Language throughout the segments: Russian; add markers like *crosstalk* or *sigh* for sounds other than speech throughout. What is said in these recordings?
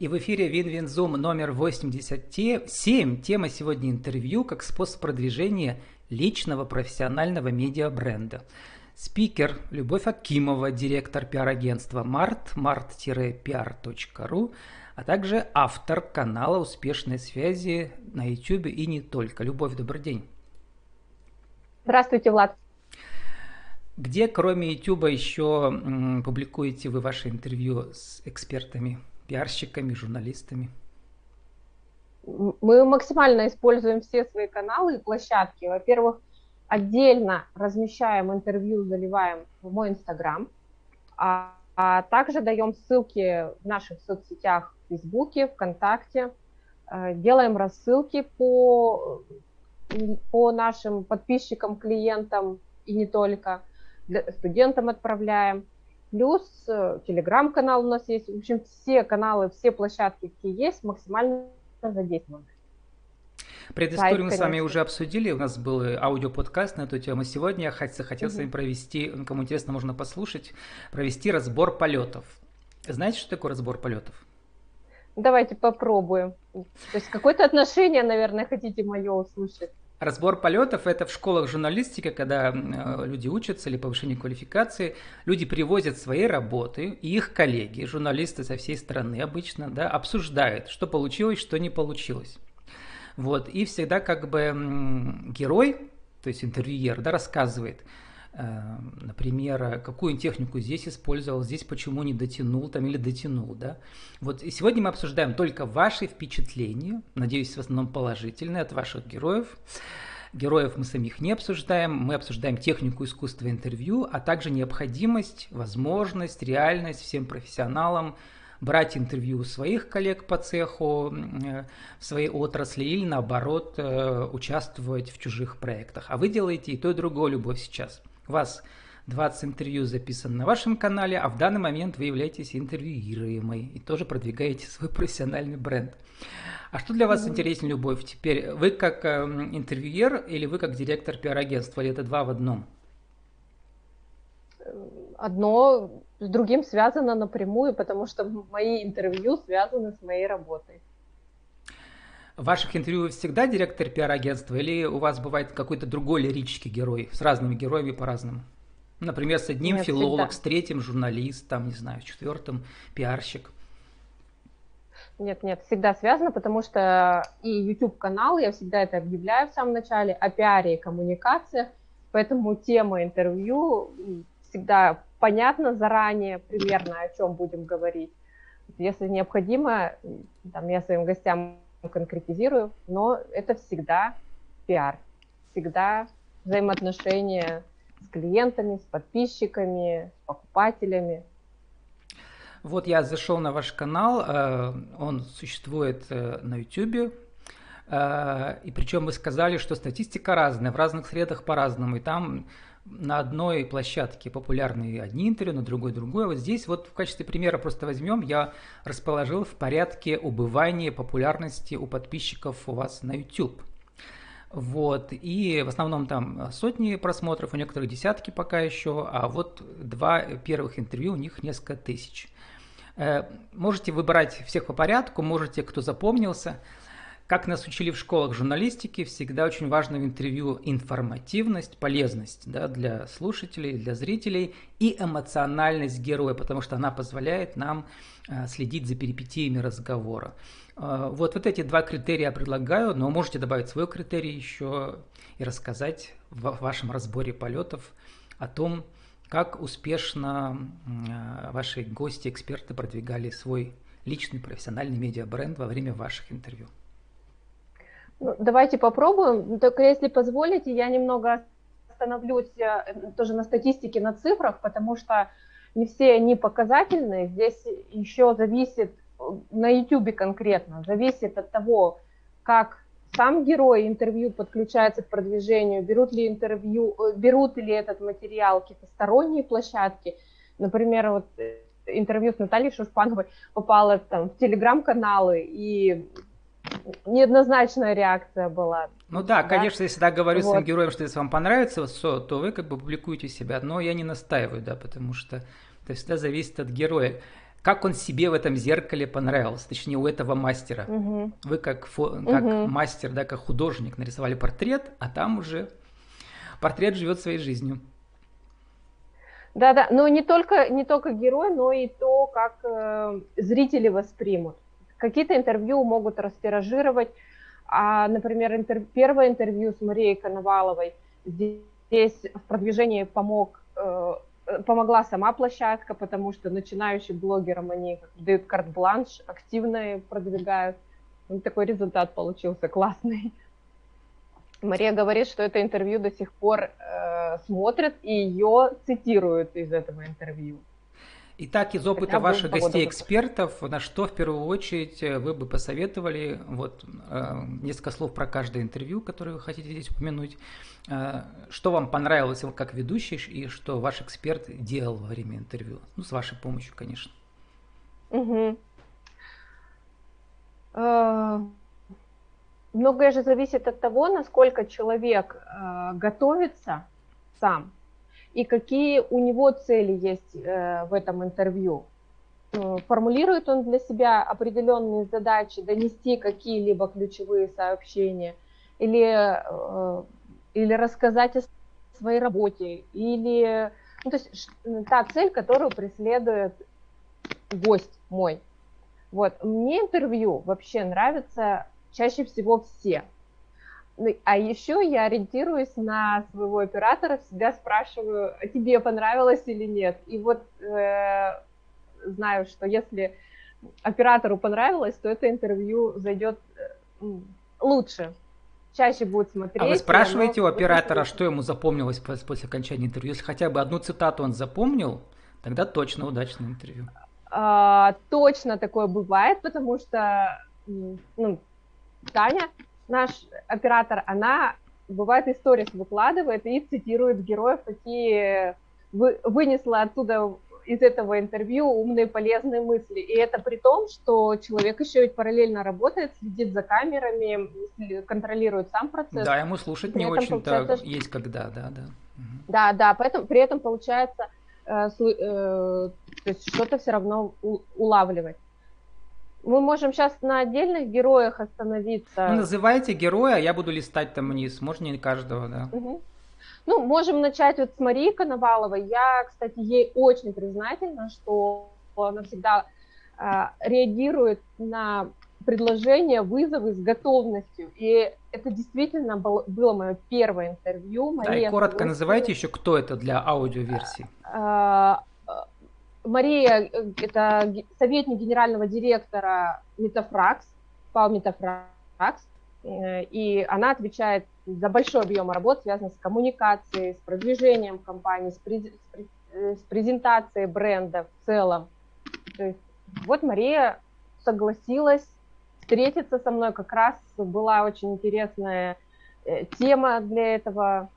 И в эфире Win-Win Zoom номер 87. Тема сегодня интервью как способ продвижения личного профессионального медиабренда. Спикер Любовь Акимова, директор пиар-агентства Март, mart-pr.ru, а также автор канала «Успешной связи» на YouTube и не только. Любовь, добрый день. Здравствуйте, Влад. Где, кроме YouTube, еще публикуете вы ваши интервью с экспертами, пиарщиками, журналистами? Мы максимально используем все свои каналы и площадки. Во-первых, отдельно размещаем интервью, заливаем в мой Инстаграм, а, а также даем ссылки в наших соцсетях, в Фейсбуке, ВКонтакте, э, делаем рассылки по, по нашим подписчикам, клиентам и не только – студентам отправляем. Плюс э, телеграм-канал у нас есть. В общем, все каналы, все площадки, какие есть, максимально задействованы. Предысторию Сайт, мы с вами уже обсудили, у нас был аудиоподкаст на эту тему. Сегодня я хотел, хотел угу. с вами провести, кому интересно, можно послушать, провести разбор полетов. Знаете, что такое разбор полетов? Давайте попробуем. То есть какое-то отношение, наверное, хотите мое услышать. Разбор полетов – это в школах журналистики, когда э, люди учатся или повышение квалификации, люди привозят свои работы, и их коллеги, журналисты со всей страны обычно, да, обсуждают, что получилось, что не получилось. Вот, и всегда как бы герой, то есть интервьюер, да, рассказывает – например, какую технику здесь использовал, здесь почему не дотянул там или дотянул, да. Вот и сегодня мы обсуждаем только ваши впечатления, надеюсь, в основном положительные от ваших героев. Героев мы самих не обсуждаем, мы обсуждаем технику искусства интервью, а также необходимость, возможность, реальность всем профессионалам брать интервью у своих коллег по цеху, э, в своей отрасли или наоборот э, участвовать в чужих проектах. А вы делаете и то, и другое, Любовь, сейчас – у вас 20 интервью записано на вашем канале, а в данный момент вы являетесь интервьюируемой и тоже продвигаете свой профессиональный бренд. А что для вас интереснее, Любовь, теперь? Вы как э, интервьюер или вы как директор пиар-агентства, или это два в одном? Одно с другим связано напрямую, потому что мои интервью связаны с моей работой. В ваших интервью всегда директор пиар-агентства или у вас бывает какой-то другой лирический герой с разными героями по-разному? Например, с одним Нет, филолог, всегда. с третьим журналист, там, не знаю, с четвертым пиарщик. Нет, нет, всегда связано, потому что и YouTube-канал, я всегда это объявляю в самом начале, о пиаре и коммуникациях, поэтому тема интервью всегда понятна заранее примерно, о чем будем говорить. Если необходимо, там, я своим гостям конкретизирую, но это всегда пиар, всегда взаимоотношения с клиентами, с подписчиками, с покупателями. Вот я зашел на ваш канал, э, он существует э, на YouTube, э, и причем вы сказали, что статистика разная, в разных средах по-разному, и там на одной площадке популярны одни интервью, на другой другое. Вот здесь вот в качестве примера просто возьмем, я расположил в порядке убывания популярности у подписчиков у вас на YouTube. Вот, и в основном там сотни просмотров, у некоторых десятки пока еще, а вот два первых интервью, у них несколько тысяч. Э, можете выбирать всех по порядку, можете, кто запомнился – как нас учили в школах журналистики, всегда очень важно в интервью информативность, полезность да, для слушателей, для зрителей и эмоциональность героя, потому что она позволяет нам э, следить за перипетиями разговора. Э, вот, вот эти два критерия я предлагаю, но можете добавить свой критерий еще и рассказать в вашем разборе полетов о том, как успешно э, ваши гости, эксперты продвигали свой личный профессиональный медиабренд во время ваших интервью. Ну, давайте попробуем. Только если позволите, я немного остановлюсь э, тоже на статистике, на цифрах, потому что не все они показательные. Здесь еще зависит, на YouTube конкретно, зависит от того, как сам герой интервью подключается к продвижению, берут ли интервью, э, берут ли этот материал какие-то сторонние площадки. Например, вот э, интервью с Натальей Шушпановой попало там в телеграм-каналы, и неоднозначная реакция была. Ну да, да? конечно, если я говорю вот. своим героям, что если вам понравится, то вы как бы публикуете себя. Но я не настаиваю, да, потому что это всегда зависит от героя. как он себе в этом зеркале понравился, точнее у этого мастера. Угу. Вы как, фо, как угу. мастер, да, как художник нарисовали портрет, а там уже портрет живет своей жизнью. Да, да, но не только, не только герой, но и то, как э, зрители воспримут. Какие-то интервью могут растиражировать, а, например, интер... первое интервью с Марией Коноваловой, здесь в продвижении помог, э, помогла сама площадка, потому что начинающим блогерам они дают карт-бланш, активно продвигают. Ну, такой результат получился классный. Мария говорит, что это интервью до сих пор э, смотрят и ее цитируют из этого интервью. Итак, из опыта Хотя ваших гостей-экспертов, на что в первую очередь э, вы бы посоветовали, вот э, несколько слов про каждое интервью, которое вы хотите здесь упомянуть, э, что вам понравилось как ведущий и что ваш эксперт делал во время интервью, ну, с вашей помощью, конечно. Угу. Многое же зависит от того, насколько человек э, готовится сам и какие у него цели есть э, в этом интервью. Э, формулирует он для себя определенные задачи, донести какие-либо ключевые сообщения или, э, или рассказать о своей работе, или ну, то есть та цель, которую преследует гость мой. Вот. Мне интервью вообще нравится чаще всего все. Ну, а еще я ориентируюсь на своего оператора, всегда спрашиваю, а тебе понравилось или нет. И вот э, знаю, что если оператору понравилось, то это интервью зайдет э, лучше, чаще будет смотреть. А вы спрашиваете у оператора, что ему запомнилось после окончания интервью? Если хотя бы одну цитату он запомнил, тогда точно удачное интервью. А, точно такое бывает, потому что ну, Таня, наш оператор, она бывает истории выкладывает и цитирует героев, какие вы, вынесла оттуда из этого интервью умные полезные мысли. И это при том, что человек еще ведь параллельно работает, следит за камерами, контролирует сам процесс. Да, ему слушать при не очень-то получается... есть когда, да, да. Да, да, поэтому при этом получается э, э, то есть что-то все равно у, улавливать. Мы можем сейчас на отдельных героях остановиться. Ну, называйте героя, я буду листать там вниз. Можно не каждого, да. Угу. Ну, можем начать вот с Марии Коноваловой. Я, кстати, ей очень признательна, что она всегда э, реагирует на предложения, вызовы с готовностью. И это действительно было, было мое первое интервью. Мария да, и коротко называйте еще, кто это для аудиоверсии. Э, Мария, э, это советник генерального директора Метафракс, ПАО Метафракс, э, и она отвечает за большой объем работ, связанный с коммуникацией, с продвижением компании, с, през, с презентацией бренда в целом. То есть вот Мария согласилась встретиться со мной, как раз была очень интересная э, тема для этого,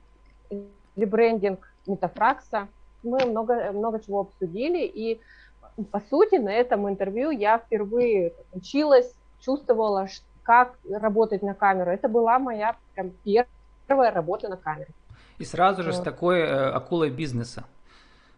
ребрендинг Метафракса мы много, много чего обсудили, и по сути на этом интервью я впервые училась, чувствовала, как работать на камеру. Это была моя прям первая работа на камере. И сразу же вот. с такой э, акулой бизнеса.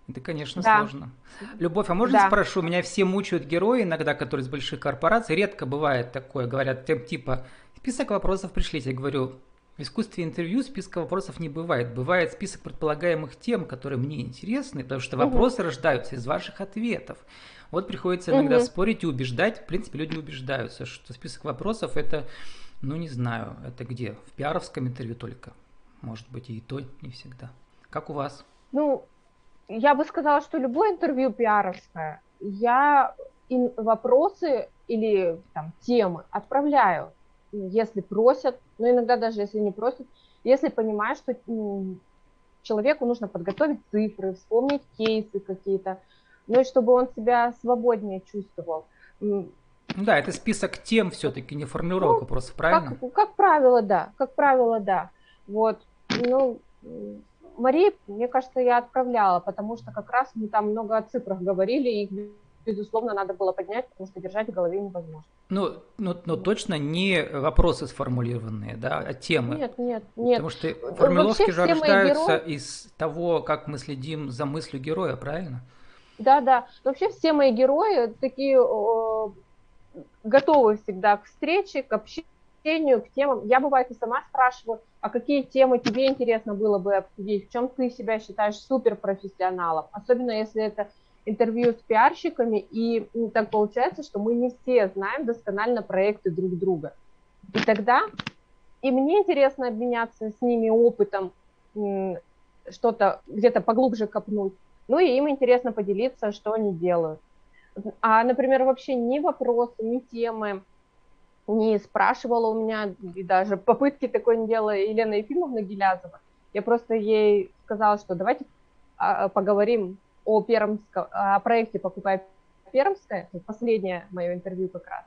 Это, конечно, да. сложно. Любовь, а можно да. спрошу? Меня все мучают герои иногда, которые из больших корпораций. Редко бывает такое. Говорят, тем типа, список вопросов пришлите. Я говорю, в искусстве интервью списка вопросов не бывает. Бывает список предполагаемых тем, которые мне интересны, потому что вопросы угу. рождаются из ваших ответов. Вот приходится иногда угу. спорить и убеждать. В принципе, люди убеждаются, что список вопросов это, ну не знаю, это где? В пиаровском интервью только. Может быть, и то не всегда. Как у вас? Ну, я бы сказала, что любое интервью пиаровское. Я вопросы или там темы отправляю если просят, но иногда даже если не просят, если понимаешь, что человеку нужно подготовить цифры, вспомнить кейсы какие-то, ну и чтобы он себя свободнее чувствовал. Да, это список тем все-таки, не формулировка, ну, просто правильно? Как, как правило, да, как правило, да. Вот, ну, Марии, мне кажется, я отправляла, потому что как раз мы там много о цифрах говорили, и безусловно, надо было поднять, потому что держать в голове невозможно. Ну, ну, ну точно не вопросы сформулированные, да, а темы. Нет, нет, нет. Потому что формулировки же рождаются герои... из того, как мы следим за мыслью героя, правильно? Да, да. Вообще все мои герои такие о, готовы всегда к встрече, к общению, к темам. Я бывает и сама спрашиваю, а какие темы тебе интересно было бы обсудить, в чем ты себя считаешь суперпрофессионалом, особенно если это интервью с пиарщиками, и так получается, что мы не все знаем досконально проекты друг друга. И тогда и мне интересно обменяться с ними опытом, что-то где-то поглубже копнуть, ну и им интересно поделиться, что они делают. А, например, вообще ни вопросы, ни темы не спрашивала у меня, и даже попытки такой не делала Елена Ефимовна Гелязова. Я просто ей сказала, что давайте а, поговорим о, Пермском, о проекте «Покупай Пермское», последнее мое интервью как раз.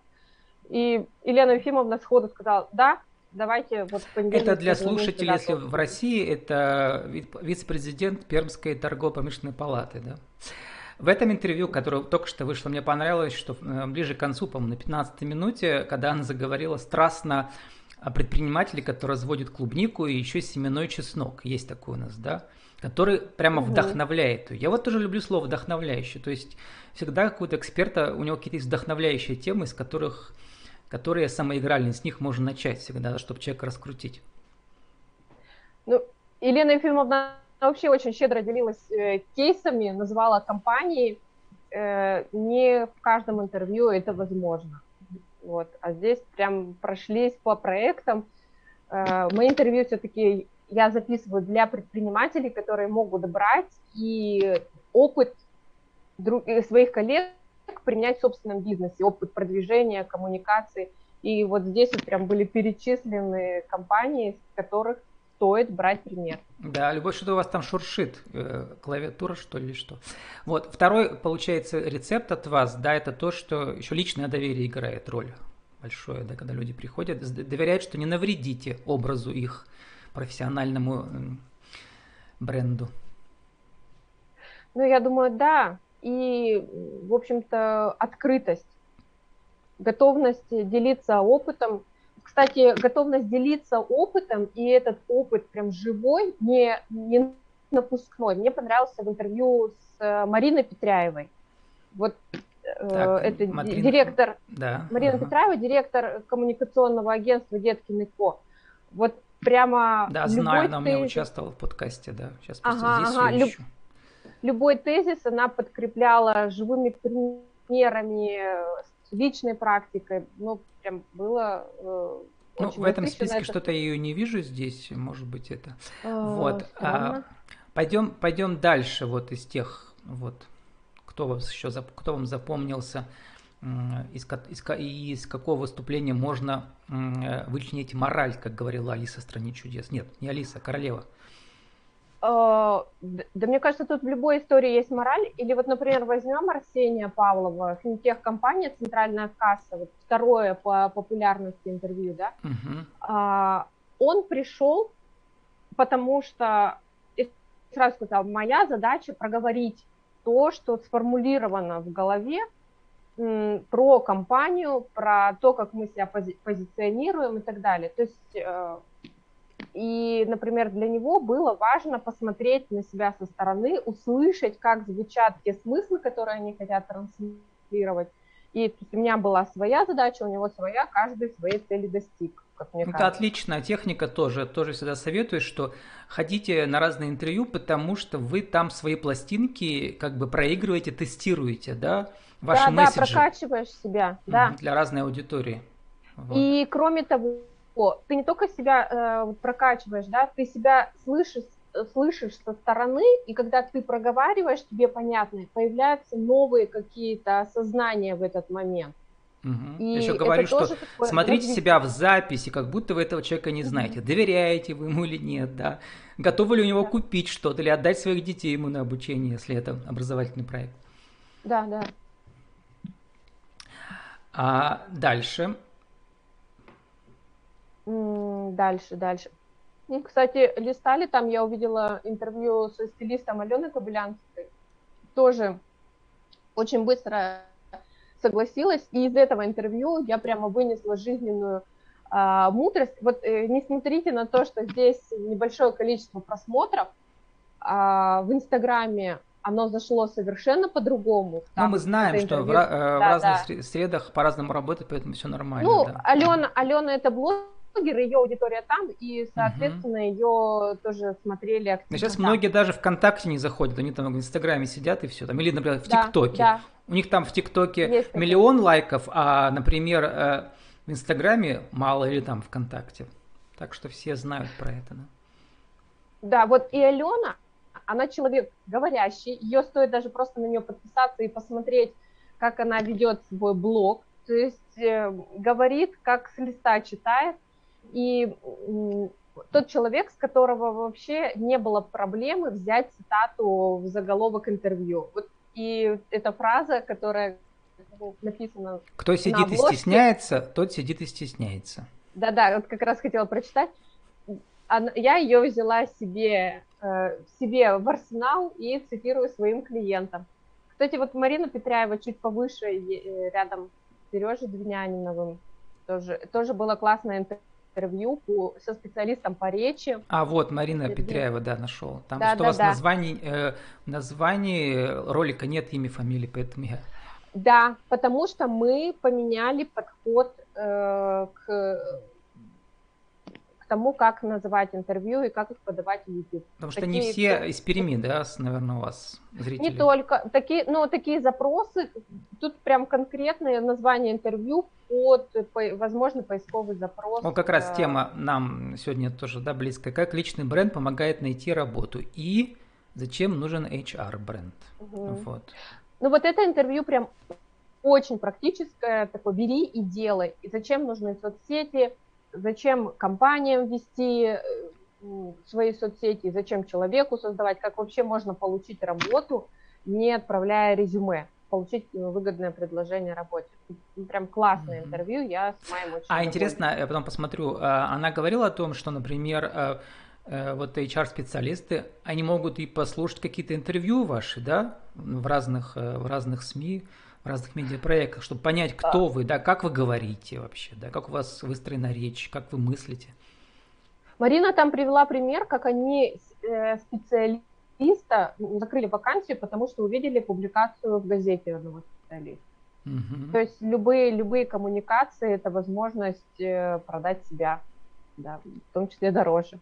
И Елена Ефимовна сходу сказала, да, давайте вот Это для слушателей, если в России, это вице-президент Пермской торгово-промышленной палаты, да? В этом интервью, которое только что вышло, мне понравилось, что э, ближе к концу, по-моему, на 15 минуте, когда она заговорила страстно о предпринимателе, который разводит клубнику и еще семенной чеснок. Есть такой у нас, да? Который прямо угу. вдохновляет. Я вот тоже люблю слово вдохновляющий. То есть всегда какого-то эксперта, у него какие-то есть вдохновляющие темы, из которых, которые самоигральные, с них можно начать всегда, чтобы человека раскрутить. Ну, Елена Ефимовна вообще очень щедро делилась э, кейсами, называла компании. Э, не в каждом интервью это возможно. Вот. А здесь прям прошлись по проектам. Э, мои интервью все-таки я записываю для предпринимателей, которые могут брать и опыт друг, э, своих коллег применять в собственном бизнесе, опыт продвижения, коммуникации. И вот здесь вот прям были перечислены компании, с которых стоит брать пример. Да, любовь, что-то у вас там шуршит, э, клавиатура что ли, что. Вот, второй, получается, рецепт от вас, да, это то, что еще личное доверие играет роль большое, да, когда люди приходят, доверяют, что не навредите образу их профессиональному бренду. Ну, я думаю, да. И, в общем-то, открытость, готовность делиться опытом, кстати, готовность делиться опытом, и этот опыт прям живой, не, не напускной. Мне понравился в интервью с э, Мариной Петряевой. Вот э, так, это Матрина, директор, да, Марина ага. Петраева, директор коммуникационного агентства Деткин Ко. Вот прямо... Да, знаю, она у меня участвовала в подкасте, да. Сейчас просто ага, здесь ага. Люб... Любой тезис она подкрепляла живыми примерами, личной практикой. Ну, прям было э, ну, в этом списке это... что-то я ее не вижу здесь, может быть, это. Э, вот. А, пойдем, пойдем дальше, вот из тех, вот, кто вас еще, кто вам запомнился, из, из, из какого выступления можно вычленить мораль, как говорила Алиса в «Стране чудес». Нет, не Алиса, Королева. А, да мне кажется, тут в любой истории есть мораль. Или вот, например, возьмем Арсения Павлова, финтех-компания «Центральная касса», вот второе по популярности интервью, да, угу. он пришел, потому что, сразу сказал, моя задача проговорить то, что сформулировано в голове, про компанию, про то, как мы себя пози позиционируем и так далее. То есть э, и, например, для него было важно посмотреть на себя со стороны, услышать, как звучат те смыслы, которые они хотят транслировать. И у меня была своя задача, у него своя, каждый своей цели достиг. Как мне Это кажется. отличная техника тоже. Тоже всегда советую, что ходите на разные интервью, потому что вы там свои пластинки как бы проигрываете, тестируете, да? Ваши да, месседжи. да, прокачиваешь себя, да. Для разной аудитории. Вот. И кроме того, ты не только себя э, прокачиваешь, да, ты себя слышишь, слышишь со стороны, и когда ты проговариваешь, тебе понятно, появляются новые какие-то осознания в этот момент. Угу. И Я еще говорю, что смотрите себя в записи, как будто вы этого человека не знаете. Угу. Доверяете вы ему или нет, да? Готовы ли у него да. купить что-то или отдать своих детей ему на обучение, если это образовательный проект? Да, да. А дальше Дальше, дальше. И, кстати, листали, там я увидела интервью со стилистом Алены Кобылянской. Тоже очень быстро согласилась. И из этого интервью я прямо вынесла жизненную а, мудрость. Вот э, не смотрите на то, что здесь небольшое количество просмотров. А, в Инстаграме оно зашло совершенно по-другому. Ну, мы знаем, что в, да, в разных да. средах по-разному работает, поэтому все нормально. Ну, да. Алена, Алена это блогер, ее аудитория там, и, соответственно, угу. ее тоже смотрели активно. Сейчас там. многие даже ВКонтакте не заходят, они там в Инстаграме сидят и все, там, или, например, в да, ТикТоке. Да. У них там в ТикТоке миллион лайков, а, например, э, в Инстаграме мало или там ВКонтакте. Так что все знают про это. Да, да вот и Алена, она человек говорящий, ее стоит даже просто на нее подписаться и посмотреть, как она ведет свой блог, то есть э, говорит, как с листа читает, и э, тот человек, с которого вообще не было проблемы взять цитату в заголовок интервью. Вот, и эта фраза, которая написана Кто сидит на обложке, и стесняется, тот сидит и стесняется. Да-да, вот как раз хотела прочитать. Я ее взяла себе Э, себе в арсенал и цитирую своим клиентам. Кстати, вот Марина Петряева чуть повыше, э, рядом с Сережей Двиняниновым, тоже, тоже было классное интервью по, со специалистом по речи. А вот Марина. Петряева, да, нашел. Там да, что да, у вас да. название, э, названии ролика нет имя, фамилии, поэтому я... Да, потому что мы поменяли подход э, к тому, как называть интервью и как их подавать в YouTube. Потому что такие... не все из Перми, да, наверное, у вас зрители? Не только. Такие, но такие запросы, тут прям конкретные названия интервью под, возможно, поисковый запрос. Вот как раз тема нам сегодня тоже, да, близкая. Как личный бренд помогает найти работу и зачем нужен HR-бренд. Угу. Вот. Ну вот это интервью прям очень практическое, такое бери и делай. И зачем нужны соцсети, зачем компаниям вести э, свои соцсети, зачем человеку создавать, как вообще можно получить работу, не отправляя резюме, получить выгодное предложение работе. Прям классное mm-hmm. интервью, я с моим очень А довольна. интересно, я потом посмотрю, а, она говорила о том, что, например, э, э, вот HR-специалисты, они могут и послушать какие-то интервью ваши, да, в разных, в разных СМИ, в разных медиапроектах, чтобы понять, кто вы, да, как вы говорите вообще, да, как у вас выстроена речь, как вы мыслите. Марина там привела пример, как они э, специалиста закрыли вакансию, потому что увидели публикацию в газете одного специалиста. Угу. То есть любые, любые коммуникации – это возможность э, продать себя, да, в том числе дороже.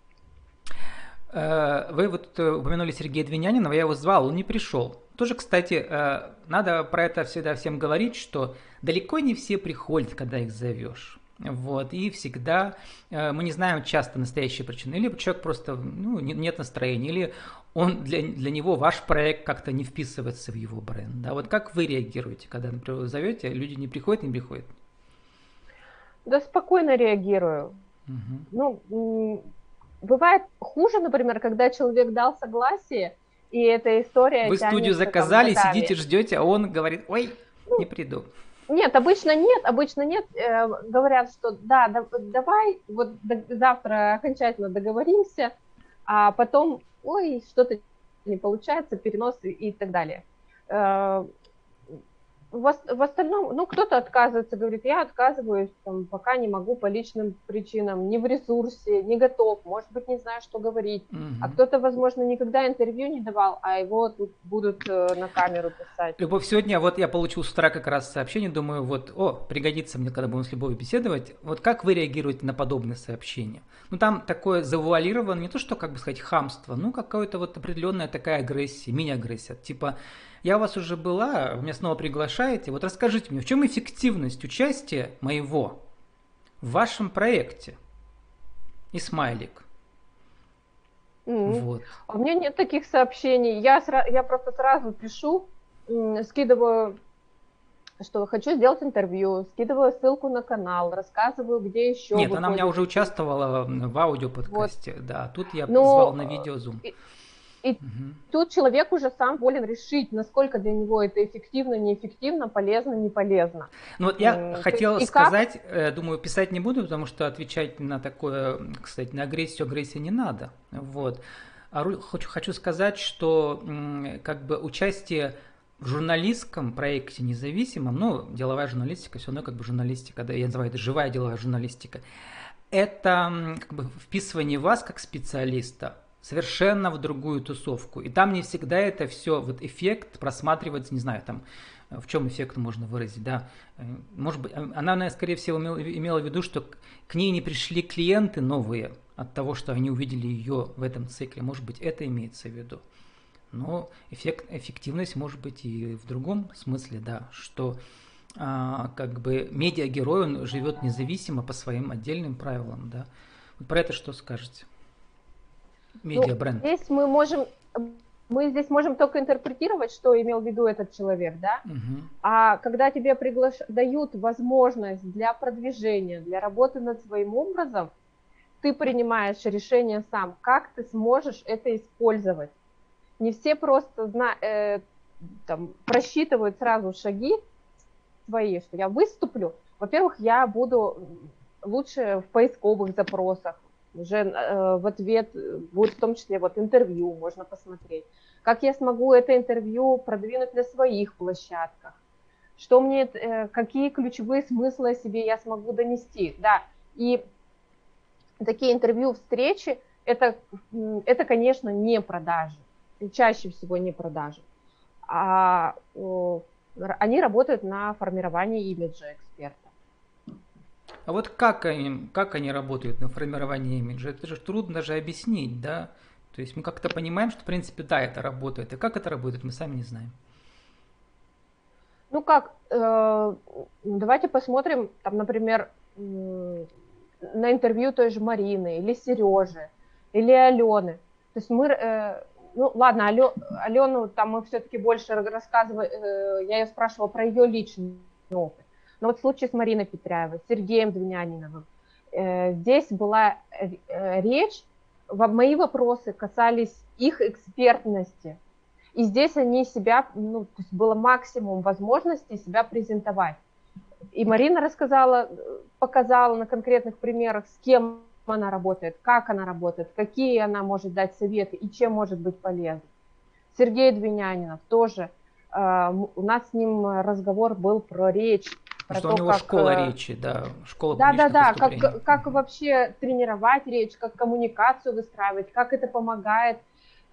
Э, вы вот упомянули Сергея Двинянинова, я его звал, он не пришел. Тоже, кстати, э, надо про это всегда всем говорить, что далеко не все приходят, когда их зовешь. Вот, и всегда э, мы не знаем часто настоящие причины. Или человек просто ну, нет настроения, или он для, для него ваш проект как-то не вписывается в его бренд. Да? Вот как вы реагируете, когда, например, вы зовете, люди не приходят, не приходят? Да спокойно реагирую. Угу. Ну, бывает хуже, например, когда человек дал согласие, и эта история Вы студию заказали, сидите, ждете, а он говорит, ой, ну, не приду. Нет, обычно нет, обычно нет. Э, говорят, что да, да, давай, вот завтра окончательно договоримся, а потом, ой, что-то не получается, перенос и, и так далее. Э, в, остальном, ну, кто-то отказывается, говорит, я отказываюсь, там, пока не могу по личным причинам, не в ресурсе, не готов, может быть, не знаю, что говорить. Угу. А кто-то, возможно, никогда интервью не давал, а его тут будут э, на камеру писать. Любовь, сегодня вот я получил с утра как раз сообщение, думаю, вот, о, пригодится мне, когда будем с Любовью беседовать. Вот как вы реагируете на подобные сообщения? Ну, там такое завуалированное, не то, что, как бы сказать, хамство, ну, какая-то вот определенная такая агрессия, мини-агрессия, типа, я у вас уже была, вы меня снова приглашаете. Вот расскажите мне, в чем эффективность участия моего в вашем проекте? И смайлик. Mm. Вот. А у меня нет таких сообщений. Я, сра- я просто сразу пишу, скидываю, что хочу сделать интервью, скидываю ссылку на канал, рассказываю, где еще. Нет, она у меня уже участвовала в аудиоподкасте, вот. да. Тут я Но... позвал на видео Zoom. И угу. тут человек уже сам волен решить, насколько для него это эффективно, неэффективно, полезно, не полезно. Ну вот я mm. хотел есть, сказать, как... Э, думаю, писать не буду, потому что отвечать на такое, кстати, на агрессию, агрессии не надо. Вот. А хочу, хочу сказать, что как бы участие в журналистском проекте независимом, ну, деловая журналистика, все равно как бы журналистика, да, я называю это живая деловая журналистика, это как бы вписывание вас как специалиста совершенно в другую тусовку. И там не всегда это все, вот эффект просматривается, не знаю, там, в чем эффект можно выразить, да. Может быть, она, наверное, скорее всего, имела, имела в виду, что к ней не пришли клиенты новые от того, что они увидели ее в этом цикле. Может быть, это имеется в виду. Но эффект, эффективность может быть и в другом смысле, да, что а, как бы медиагерой, он живет независимо по своим отдельным правилам, да. Вот про это что скажете? Медиабренд. Ну, здесь мы можем, мы здесь можем только интерпретировать, что имел в виду этот человек, да. Угу. А когда тебе приглаш... дают возможность для продвижения, для работы над своим образом, ты принимаешь решение сам, как ты сможешь это использовать не все просто зна, э, там, просчитывают сразу шаги свои, что я выступлю. Во-первых, я буду лучше в поисковых запросах, уже э, в ответ будет в том числе вот интервью можно посмотреть. Как я смогу это интервью продвинуть на своих площадках? Что мне, э, какие ключевые смыслы о себе я смогу донести? Да, и такие интервью, встречи, это, это конечно, не продажи чаще всего не продажи, а они работают на формировании имиджа эксперта. А вот как они, как они работают на формировании имиджа? Это же трудно даже объяснить, да? То есть мы как-то понимаем, что в принципе да, это работает. И как это работает, мы сами не знаем. Ну как, э, давайте посмотрим, там, например, на интервью той же Марины или Сережи или Алены. То есть мы э, ну ладно, Алё, Алену там мы все-таки больше рассказывали, э, я ее спрашивала про ее личный опыт. Но вот в случае с Мариной Петряевой, Сергеем Двиняниновым, э, здесь была э, речь, мои вопросы касались их экспертности. И здесь они себя, ну, то есть было максимум возможностей себя презентовать. И Марина рассказала, показала на конкретных примерах, с кем она работает, как она работает, какие она может дать советы и чем может быть полезна. Сергей Двинянинов тоже. Э, у нас с ним разговор был про речь. Про что то, у него как, школа э, речи, да, школа Да, да, да, как, как вообще тренировать речь, как коммуникацию выстраивать, как это помогает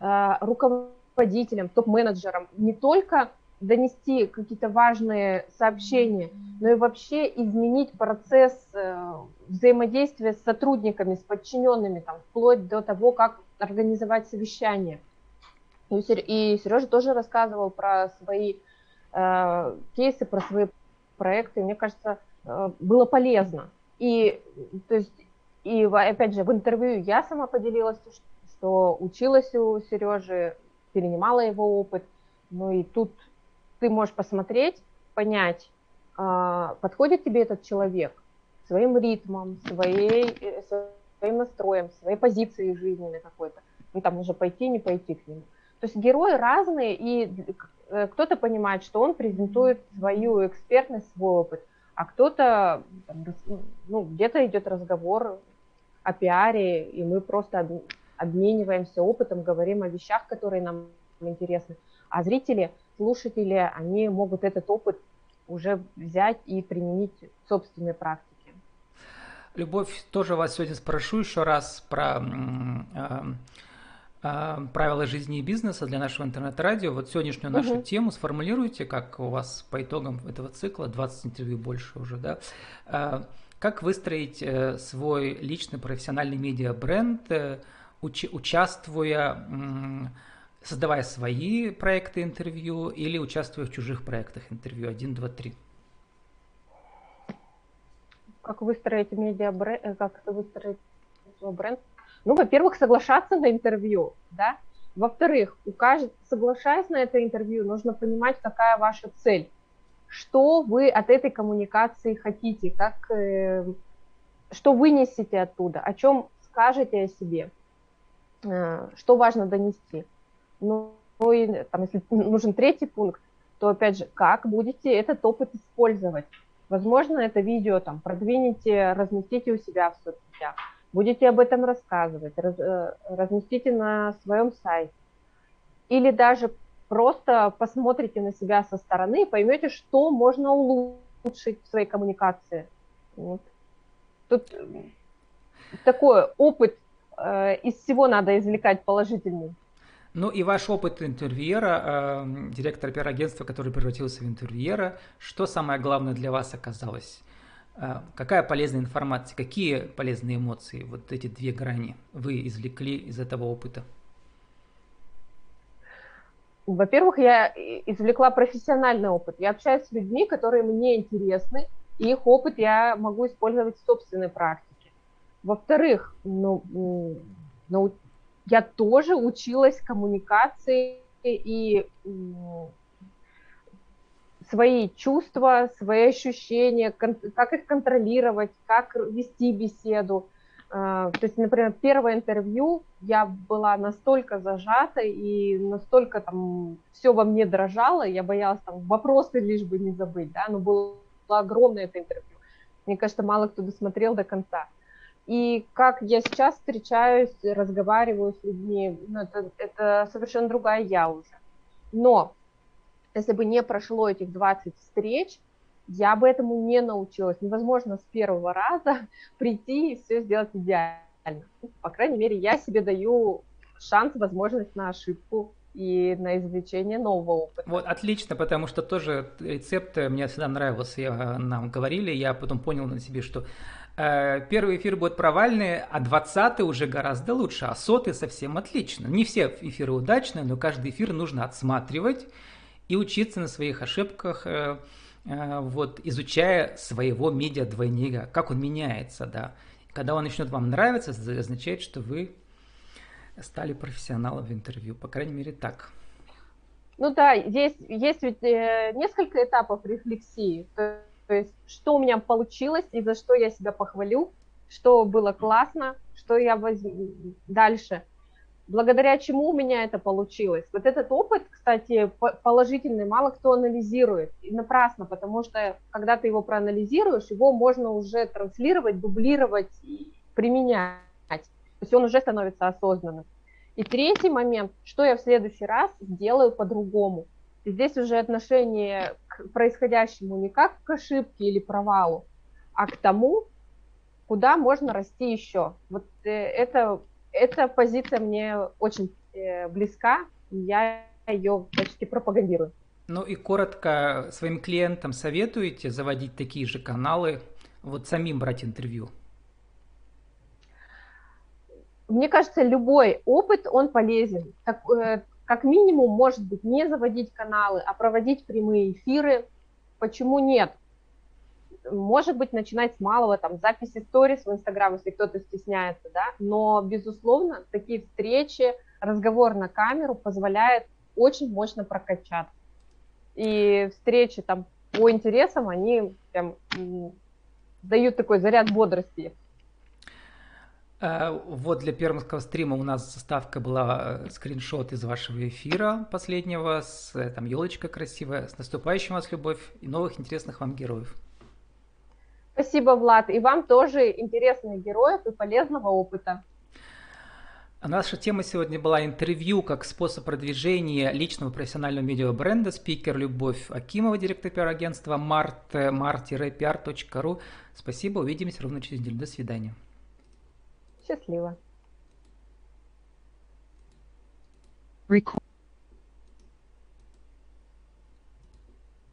э, руководителям, топ-менеджерам не только донести какие-то важные сообщения, но и вообще изменить процесс э, взаимодействия с сотрудниками, с подчиненными, там, вплоть до того, как организовать совещание. И Сережа тоже рассказывал про свои э, кейсы, про свои проекты. Мне кажется, э, было полезно. И, то есть, и опять же, в интервью я сама поделилась, что училась у Сережи, перенимала его опыт. Ну и тут ты можешь посмотреть, понять, а, подходит тебе этот человек своим ритмом, своей, э, своим настроем, своей позицией жизненной какой-то. Ну, там уже пойти, не пойти к нему. То есть герои разные, и э, кто-то понимает, что он презентует свою экспертность, свой опыт, а кто-то, ну, где-то идет разговор о пиаре, и мы просто обмениваемся опытом, говорим о вещах, которые нам интересны. А зрители слушатели, они могут этот опыт уже взять и применить в собственной практике. Любовь, тоже вас сегодня спрошу еще раз про э, правила жизни и бизнеса для нашего интернет-радио. Вот сегодняшнюю нашу угу. тему сформулируйте, как у вас по итогам этого цикла, 20 интервью больше уже, да, э, как выстроить э, свой личный профессиональный медиа-бренд, э, уч, участвуя создавая свои проекты интервью или участвуя в чужих проектах интервью 1, 2, 3? Как выстроить медиа бренд, э, как выстроить свой бренд? Ну, во-первых, соглашаться на интервью, да. Во-вторых, у соглашаясь на это интервью, нужно понимать, какая ваша цель, что вы от этой коммуникации хотите, как, э, что вынесете оттуда, о чем скажете о себе, э, что важно донести. Ну, и там, если нужен третий пункт, то опять же, как будете этот опыт использовать? Возможно, это видео там продвинете, разместите у себя в соцсетях, будете об этом рассказывать, раз, э, разместите на своем сайте. Или даже просто посмотрите на себя со стороны и поймете, что можно улучшить в своей коммуникации. Вот. Тут такой опыт э, из всего надо извлекать положительный. Ну и ваш опыт интервьюера, э, директора пиар-агентства, который превратился в интервьюера, что самое главное для вас оказалось? Э, какая полезная информация, какие полезные эмоции, вот эти две грани вы извлекли из этого опыта? Во-первых, я извлекла профессиональный опыт. Я общаюсь с людьми, которые мне интересны, и их опыт я могу использовать в собственной практике. Во-вторых, ну, ну, я тоже училась коммуникации и свои чувства, свои ощущения, как их контролировать, как вести беседу. А, то есть, например, первое интервью я была настолько зажата и настолько там все во мне дрожало, я боялась там вопросы лишь бы не забыть, да, но было огромное это интервью. Мне кажется, мало кто досмотрел до конца. И как я сейчас встречаюсь, разговариваю с людьми, ну, это, это совершенно другая я уже. Но если бы не прошло этих 20 встреч, я бы этому не научилась. Невозможно с первого раза *laughs* прийти и все сделать идеально. По крайней мере, я себе даю шанс, возможность на ошибку и на извлечение нового опыта. Вот, отлично, потому что тоже рецепт мне всегда нравился, я, нам говорили, я потом понял на себе, что Э, первый эфир будет провальный, а двадцатый уже гораздо лучше, а сотый совсем отлично. Не все эфиры удачные, но каждый эфир нужно отсматривать и учиться на своих ошибках, э, э, вот, изучая своего медиа-двойника, как он меняется, да. Когда он начнет вам нравиться, это означает, что вы стали профессионалом в интервью, по крайней мере так. Ну да, есть, есть ведь несколько этапов рефлексии. То есть, что у меня получилось и за что я себя похвалю, что было классно, что я возьму дальше. Благодаря чему у меня это получилось. Вот этот опыт, кстати, положительный, мало кто анализирует. И напрасно, потому что когда ты его проанализируешь, его можно уже транслировать, дублировать и применять. То есть он уже становится осознанным. И третий момент, что я в следующий раз сделаю по-другому. Здесь уже отношение к происходящему не как к ошибке или провалу, а к тому, куда можно расти еще. Вот э, это, эта позиция мне очень э, близка, и я ее почти пропагандирую. Ну и коротко своим клиентам советуете заводить такие же каналы, вот самим брать интервью? Мне кажется, любой опыт, он полезен. Так, э, как минимум, может быть, не заводить каналы, а проводить прямые эфиры. Почему нет? Может быть, начинать с малого, там, записи сторис в Инстаграм, если кто-то стесняется, да, но, безусловно, такие встречи, разговор на камеру позволяет очень мощно прокачаться. И встречи там по интересам, они прям дают такой заряд бодрости. Э, вот для пермского стрима у нас заставка была э, скриншот из вашего эфира последнего, с э, там елочка красивая. С наступающим вас, Любовь, и новых интересных вам героев. Спасибо, Влад. И вам тоже интересных героев и полезного опыта. Наша тема сегодня была интервью как способ продвижения личного профессионального медиабренда. Спикер Любовь Акимова, директор пиар-агентства mart, mart-pr.ru. Спасибо, увидимся ровно через неделю. До свидания. Счастливо. Record.